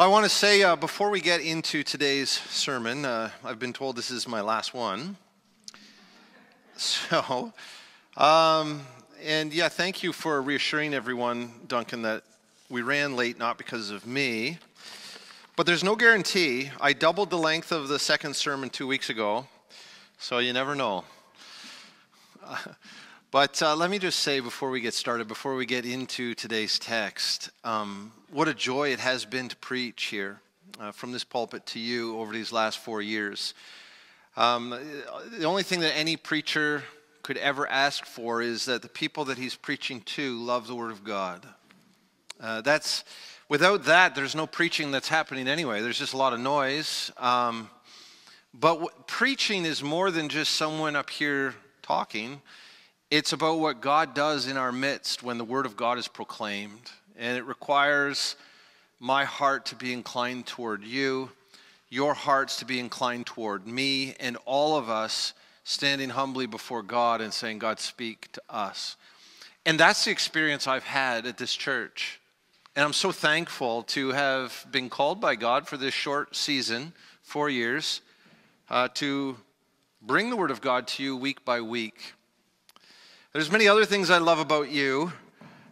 I want to say uh, before we get into today's sermon, uh, I've been told this is my last one. So, um, and yeah, thank you for reassuring everyone, Duncan, that we ran late not because of me. But there's no guarantee. I doubled the length of the second sermon two weeks ago, so you never know. But uh, let me just say before we get started, before we get into today's text, um, what a joy it has been to preach here uh, from this pulpit to you over these last four years. Um, the only thing that any preacher could ever ask for is that the people that he's preaching to love the Word of God. Uh, that's without that, there's no preaching that's happening anyway. There's just a lot of noise. Um, but preaching is more than just someone up here talking. It's about what God does in our midst when the Word of God is proclaimed. And it requires my heart to be inclined toward you, your hearts to be inclined toward me, and all of us standing humbly before God and saying, God, speak to us. And that's the experience I've had at this church. And I'm so thankful to have been called by God for this short season, four years, uh, to bring the Word of God to you week by week. There's many other things I love about you.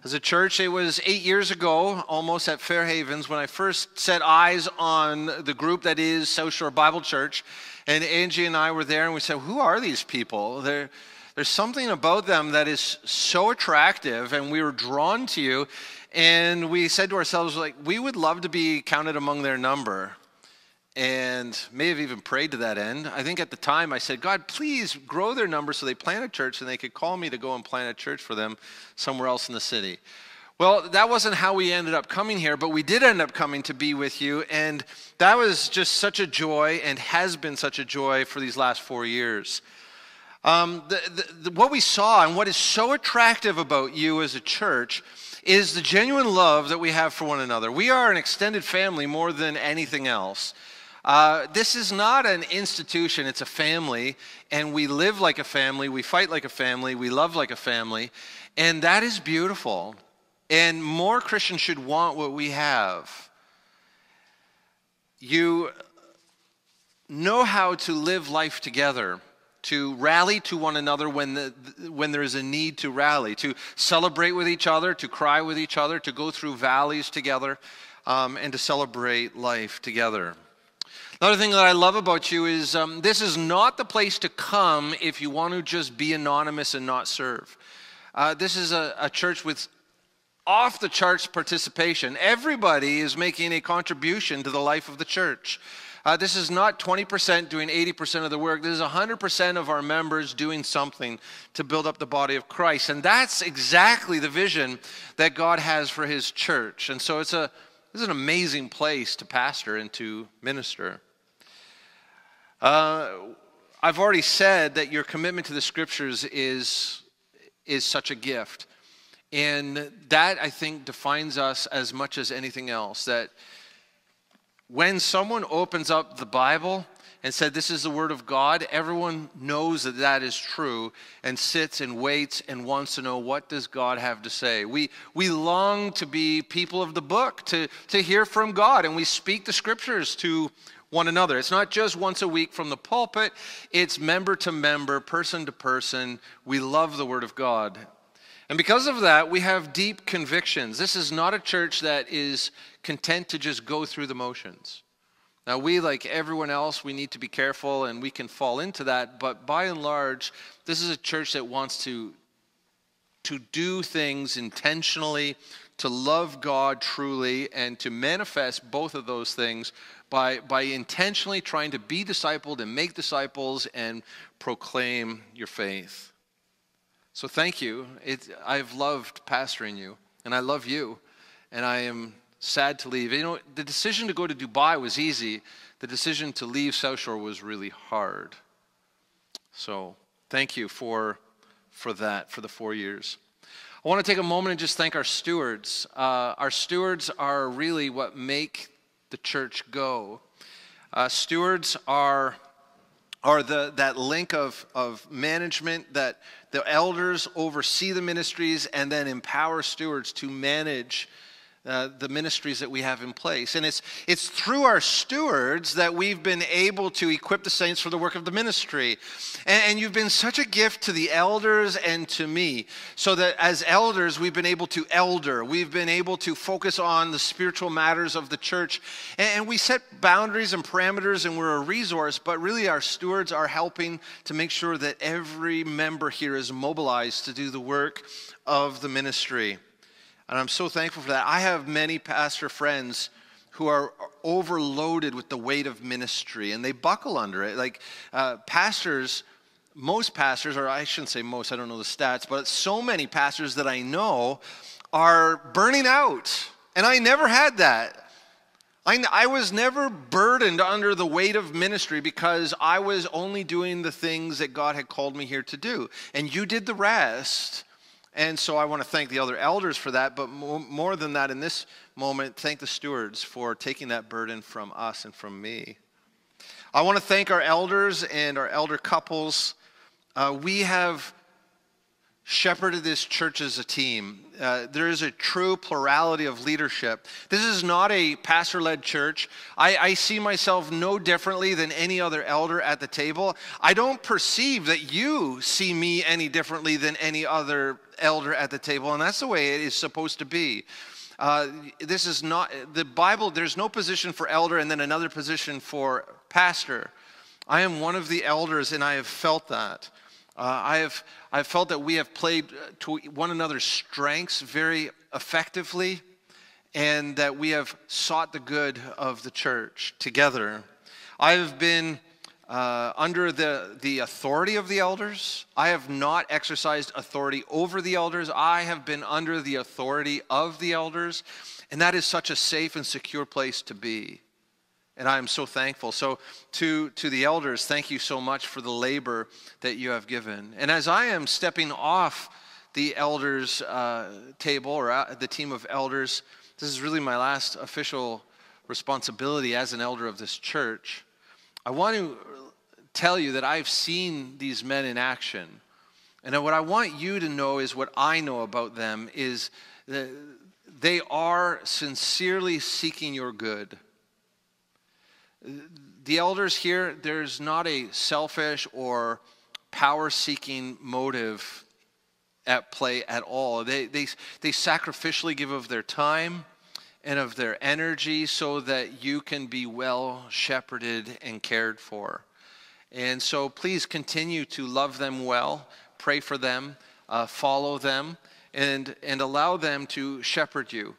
As a church, it was eight years ago, almost at Fair Havens, when I first set eyes on the group that is South Shore Bible Church. And Angie and I were there, and we said, Who are these people? They're, there's something about them that is so attractive, and we were drawn to you. And we said to ourselves, like, we would love to be counted among their number and may have even prayed to that end. I think at the time I said, God, please grow their numbers so they plant a church and they could call me to go and plant a church for them somewhere else in the city. Well, that wasn't how we ended up coming here, but we did end up coming to be with you. And that was just such a joy and has been such a joy for these last four years. Um, the, the, the, what we saw and what is so attractive about you as a church is the genuine love that we have for one another. We are an extended family more than anything else. Uh, this is not an institution, it's a family, and we live like a family, we fight like a family, we love like a family, and that is beautiful. And more Christians should want what we have. You know how to live life together, to rally to one another when, the, when there is a need to rally, to celebrate with each other, to cry with each other, to go through valleys together, um, and to celebrate life together. Another thing that I love about you is um, this is not the place to come if you want to just be anonymous and not serve. Uh, this is a, a church with off the charts participation. Everybody is making a contribution to the life of the church. Uh, this is not 20% doing 80% of the work. This is 100% of our members doing something to build up the body of Christ. And that's exactly the vision that God has for his church. And so it's a, it's an amazing place to pastor and to minister. Uh, I've already said that your commitment to the scriptures is, is such a gift. And that, I think, defines us as much as anything else. That when someone opens up the Bible and said, This is the Word of God, everyone knows that that is true and sits and waits and wants to know what does God have to say. We, we long to be people of the book, to, to hear from God, and we speak the Scriptures to one another. It's not just once a week from the pulpit, it's member to member, person to person. We love the Word of God. And because of that, we have deep convictions. This is not a church that is content to just go through the motions. Now, we, like everyone else, we need to be careful and we can fall into that, but by and large, this is a church that wants to, to do things intentionally, to love God truly, and to manifest both of those things by, by intentionally trying to be discipled and make disciples and proclaim your faith. So thank you. It, I've loved pastoring you, and I love you, and I am sad to leave. You know, the decision to go to Dubai was easy. The decision to leave South Shore was really hard. So thank you for, for that, for the four years. I want to take a moment and just thank our stewards. Uh, our stewards are really what make the church go. Uh, stewards are, are the, that link of, of management that the elders oversee the ministries and then empower stewards to manage uh, the ministries that we have in place. And it's, it's through our stewards that we've been able to equip the saints for the work of the ministry. And, and you've been such a gift to the elders and to me, so that as elders, we've been able to elder. We've been able to focus on the spiritual matters of the church. And, and we set boundaries and parameters, and we're a resource, but really our stewards are helping to make sure that every member here is mobilized to do the work of the ministry. And I'm so thankful for that. I have many pastor friends who are overloaded with the weight of ministry and they buckle under it. Like uh, pastors, most pastors, or I shouldn't say most, I don't know the stats, but so many pastors that I know are burning out. And I never had that. I, I was never burdened under the weight of ministry because I was only doing the things that God had called me here to do. And you did the rest. And so I want to thank the other elders for that, but more than that, in this moment, thank the stewards for taking that burden from us and from me. I want to thank our elders and our elder couples. Uh, we have shepherded this church as a team. Uh, there is a true plurality of leadership. This is not a pastor led church. I, I, see myself no differently than any other elder at the table. I don't perceive that you see me any differently than any other elder at the table, and that's the way it is supposed to be. Uh, this is not the Bible, there's no position for elder and then another position for pastor. I am one of the elders, and I have felt that. Uh, I have I've felt that we have played uh, to one another's strengths very effectively, and that we have sought the good of the church together. I have been uh, under the, the authority of the elders. I have not exercised authority over the elders. I have been under the authority of the elders. And that is such a safe and secure place to be. And I am so thankful. So, to, to the elders, thank you so much for the labor that you have given. And as I am stepping off the elders' uh, table or uh, the team of elders, this is really my last official responsibility as an elder of this church. I want to tell you that I've seen these men in action. And what I want you to know is what I know about them is that they are sincerely seeking your good. The elders here, there's not a selfish or power seeking motive at play at all. They, they, they sacrificially give of their time and of their energy so that you can be well shepherded and cared for. And so please continue to love them well, pray for them, uh, follow them, and, and allow them to shepherd you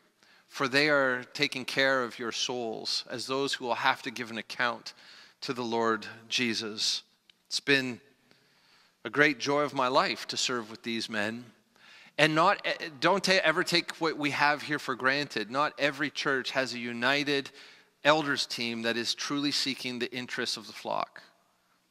for they are taking care of your souls as those who will have to give an account to the Lord Jesus. It's been a great joy of my life to serve with these men. And not eh, don't ever take what we have here for granted. Not every church has a united elders team that is truly seeking the interests of the flock.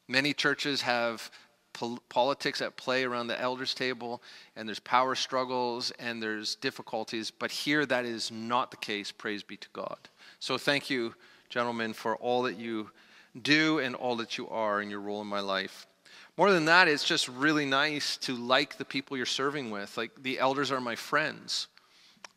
Many churches have pol- politics at play around the elders' table, and there's power struggles and there's difficulties. But here, that is not the case. Praise be to God. So, thank you, gentlemen, for all that you do and all that you are in your role in my life. More than that, it's just really nice to like the people you're serving with. Like, the elders are my friends.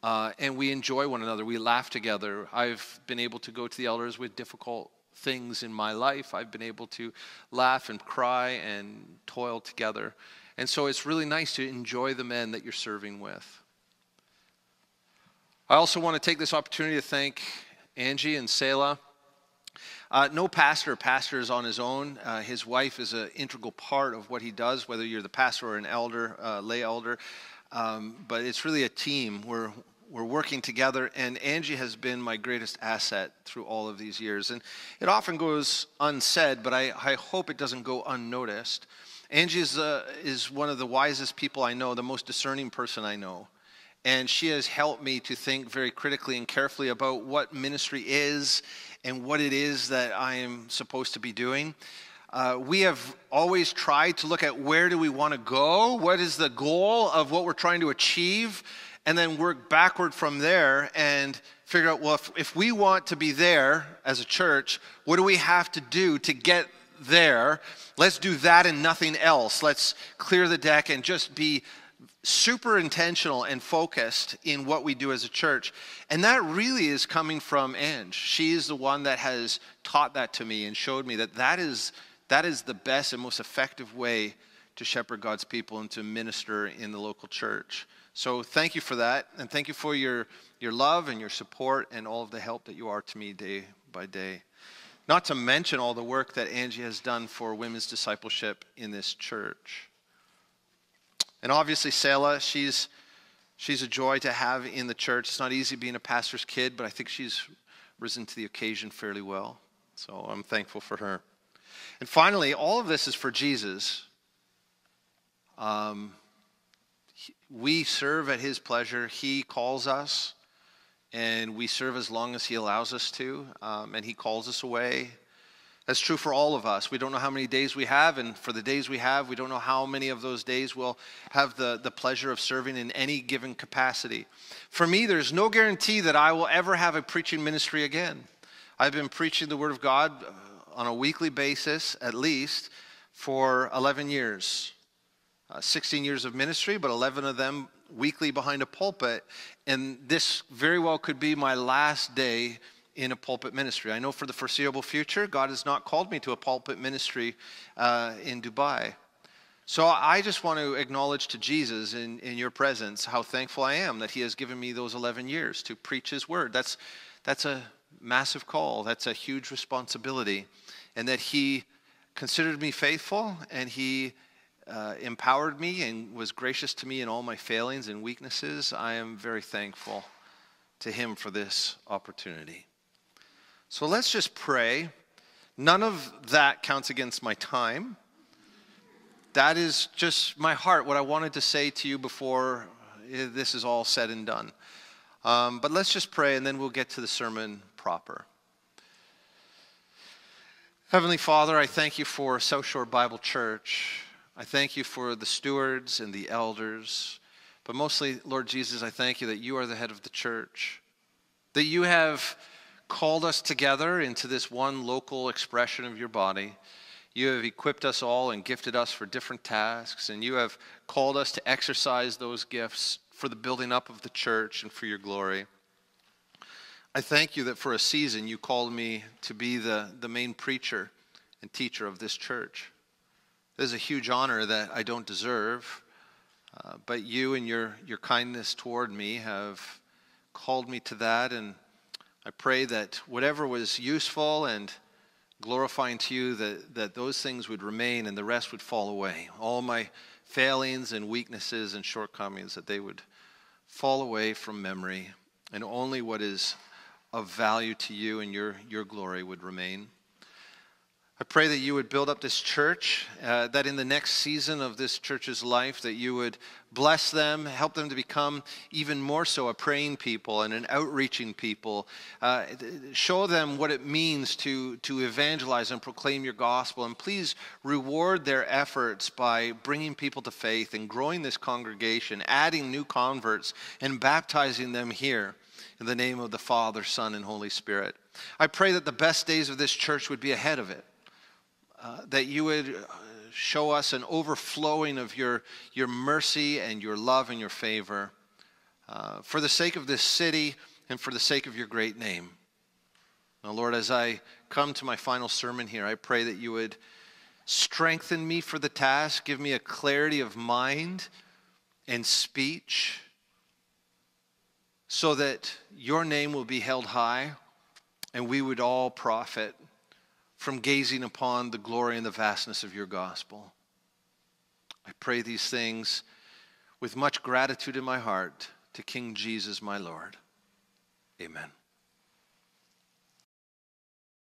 Uh, and we enjoy one another. We laugh together. I've been able to go to the elders with difficult things in my life. I've been able to laugh and cry and toil together. And so it's really nice to enjoy the men that you're serving with. I also want to take this opportunity to thank Angie and Selah. Uh, no pastor pastors on his own. Uh, his wife is an integral part of what he does, whether you're the pastor or an elder, uh, lay elder. Um, but it's really a team. We're we're working together, and Angie has been my greatest asset through all of these years. And it often goes unsaid, but I, I hope it doesn't go unnoticed. Angie is, uh, is one of the wisest people I know, the most discerning person I know. And she has helped me to think very critically and carefully about what ministry is and what it is that I am supposed to be doing. Uh, we have always tried to look at where do we want to go what is the goal of what we're trying to achieve and then work backward from there and figure out well, if, if we want to be there as a church, what do we have to do to get there? Let's do that and nothing else. Let's clear the deck and just be super intentional and focused in what we do as a church. And that really is coming from Ange. She is the one that has taught that to me and showed me that that is, that is the best and most effective way to shepherd God's people and to minister in the local church. So thank you for that. And thank you for your, your love and your support and all of the help that you are to me day by day. Not to mention all the work that Angie has done for women's discipleship in this church. And obviously, Selah, she's, she's a joy to have in the church. It's not easy being a pastor's kid, but I think she's risen to the occasion fairly well. So I'm thankful for her. And finally, all of this is for Jesus. Um, we serve at his pleasure. He calls us, and we serve as long as he allows us to, um, and he calls us away. That's true for all of us. We don't know how many days we have, and for the days we have, we don't know how many of those days we'll have the, the pleasure of serving in any given capacity. For me, there's no guarantee that I will ever have a preaching ministry again. I've been preaching the Word of God uh, on a weekly basis, at least, for 11 years. Uh, 16 years of ministry, but 11 of them weekly behind a pulpit. And this very well could be my last day in a pulpit ministry. I know for the foreseeable future, God has not called me to a pulpit ministry uh, in Dubai. So I just want to acknowledge to Jesus in, in your presence how thankful I am that he has given me those 11 years to preach his word. That's, that's a massive call, that's a huge responsibility. And that he considered me faithful and he uh, empowered me and was gracious to me in all my failings and weaknesses. I am very thankful to Him for this opportunity. So let's just pray. None of that counts against my time. That is just my heart, what I wanted to say to you before this is all said and done. Um, but let's just pray and then we'll get to the sermon proper. Heavenly Father, I thank you for South Shore Bible Church. I thank you for the stewards and the elders. But mostly, Lord Jesus, I thank you that you are the head of the church, that you have called us together into this one local expression of your body. You have equipped us all and gifted us for different tasks, and you have called us to exercise those gifts for the building up of the church and for your glory. I thank you that for a season you called me to be the, the main preacher and teacher of this church. It is a huge honor that I don't deserve, uh, but you and your, your kindness toward me have called me to that. And I pray that whatever was useful and glorifying to you, that, that those things would remain and the rest would fall away. All my failings and weaknesses and shortcomings, that they would fall away from memory, and only what is of value to you and your, your glory would remain. I pray that you would build up this church, uh, that in the next season of this church's life, that you would bless them, help them to become even more so a praying people and an outreaching people. Uh, show them what it means to, to evangelize and proclaim your gospel. And please reward their efforts by bringing people to faith and growing this congregation, adding new converts, and baptizing them here in the name of the Father, Son, and Holy Spirit. I pray that the best days of this church would be ahead of it uh, that you would uh, show us an overflowing of your, your mercy and your love and your favor uh, for the sake of this city and for the sake of your great name. Now, Lord, as I come to my final sermon here, I pray that you would strengthen me for the task, give me a clarity of mind and speech, so that your name will be held high and we would all profit from gazing upon the glory and the vastness of your gospel. I pray these things with much gratitude in my heart to King Jesus, my Lord. Amen.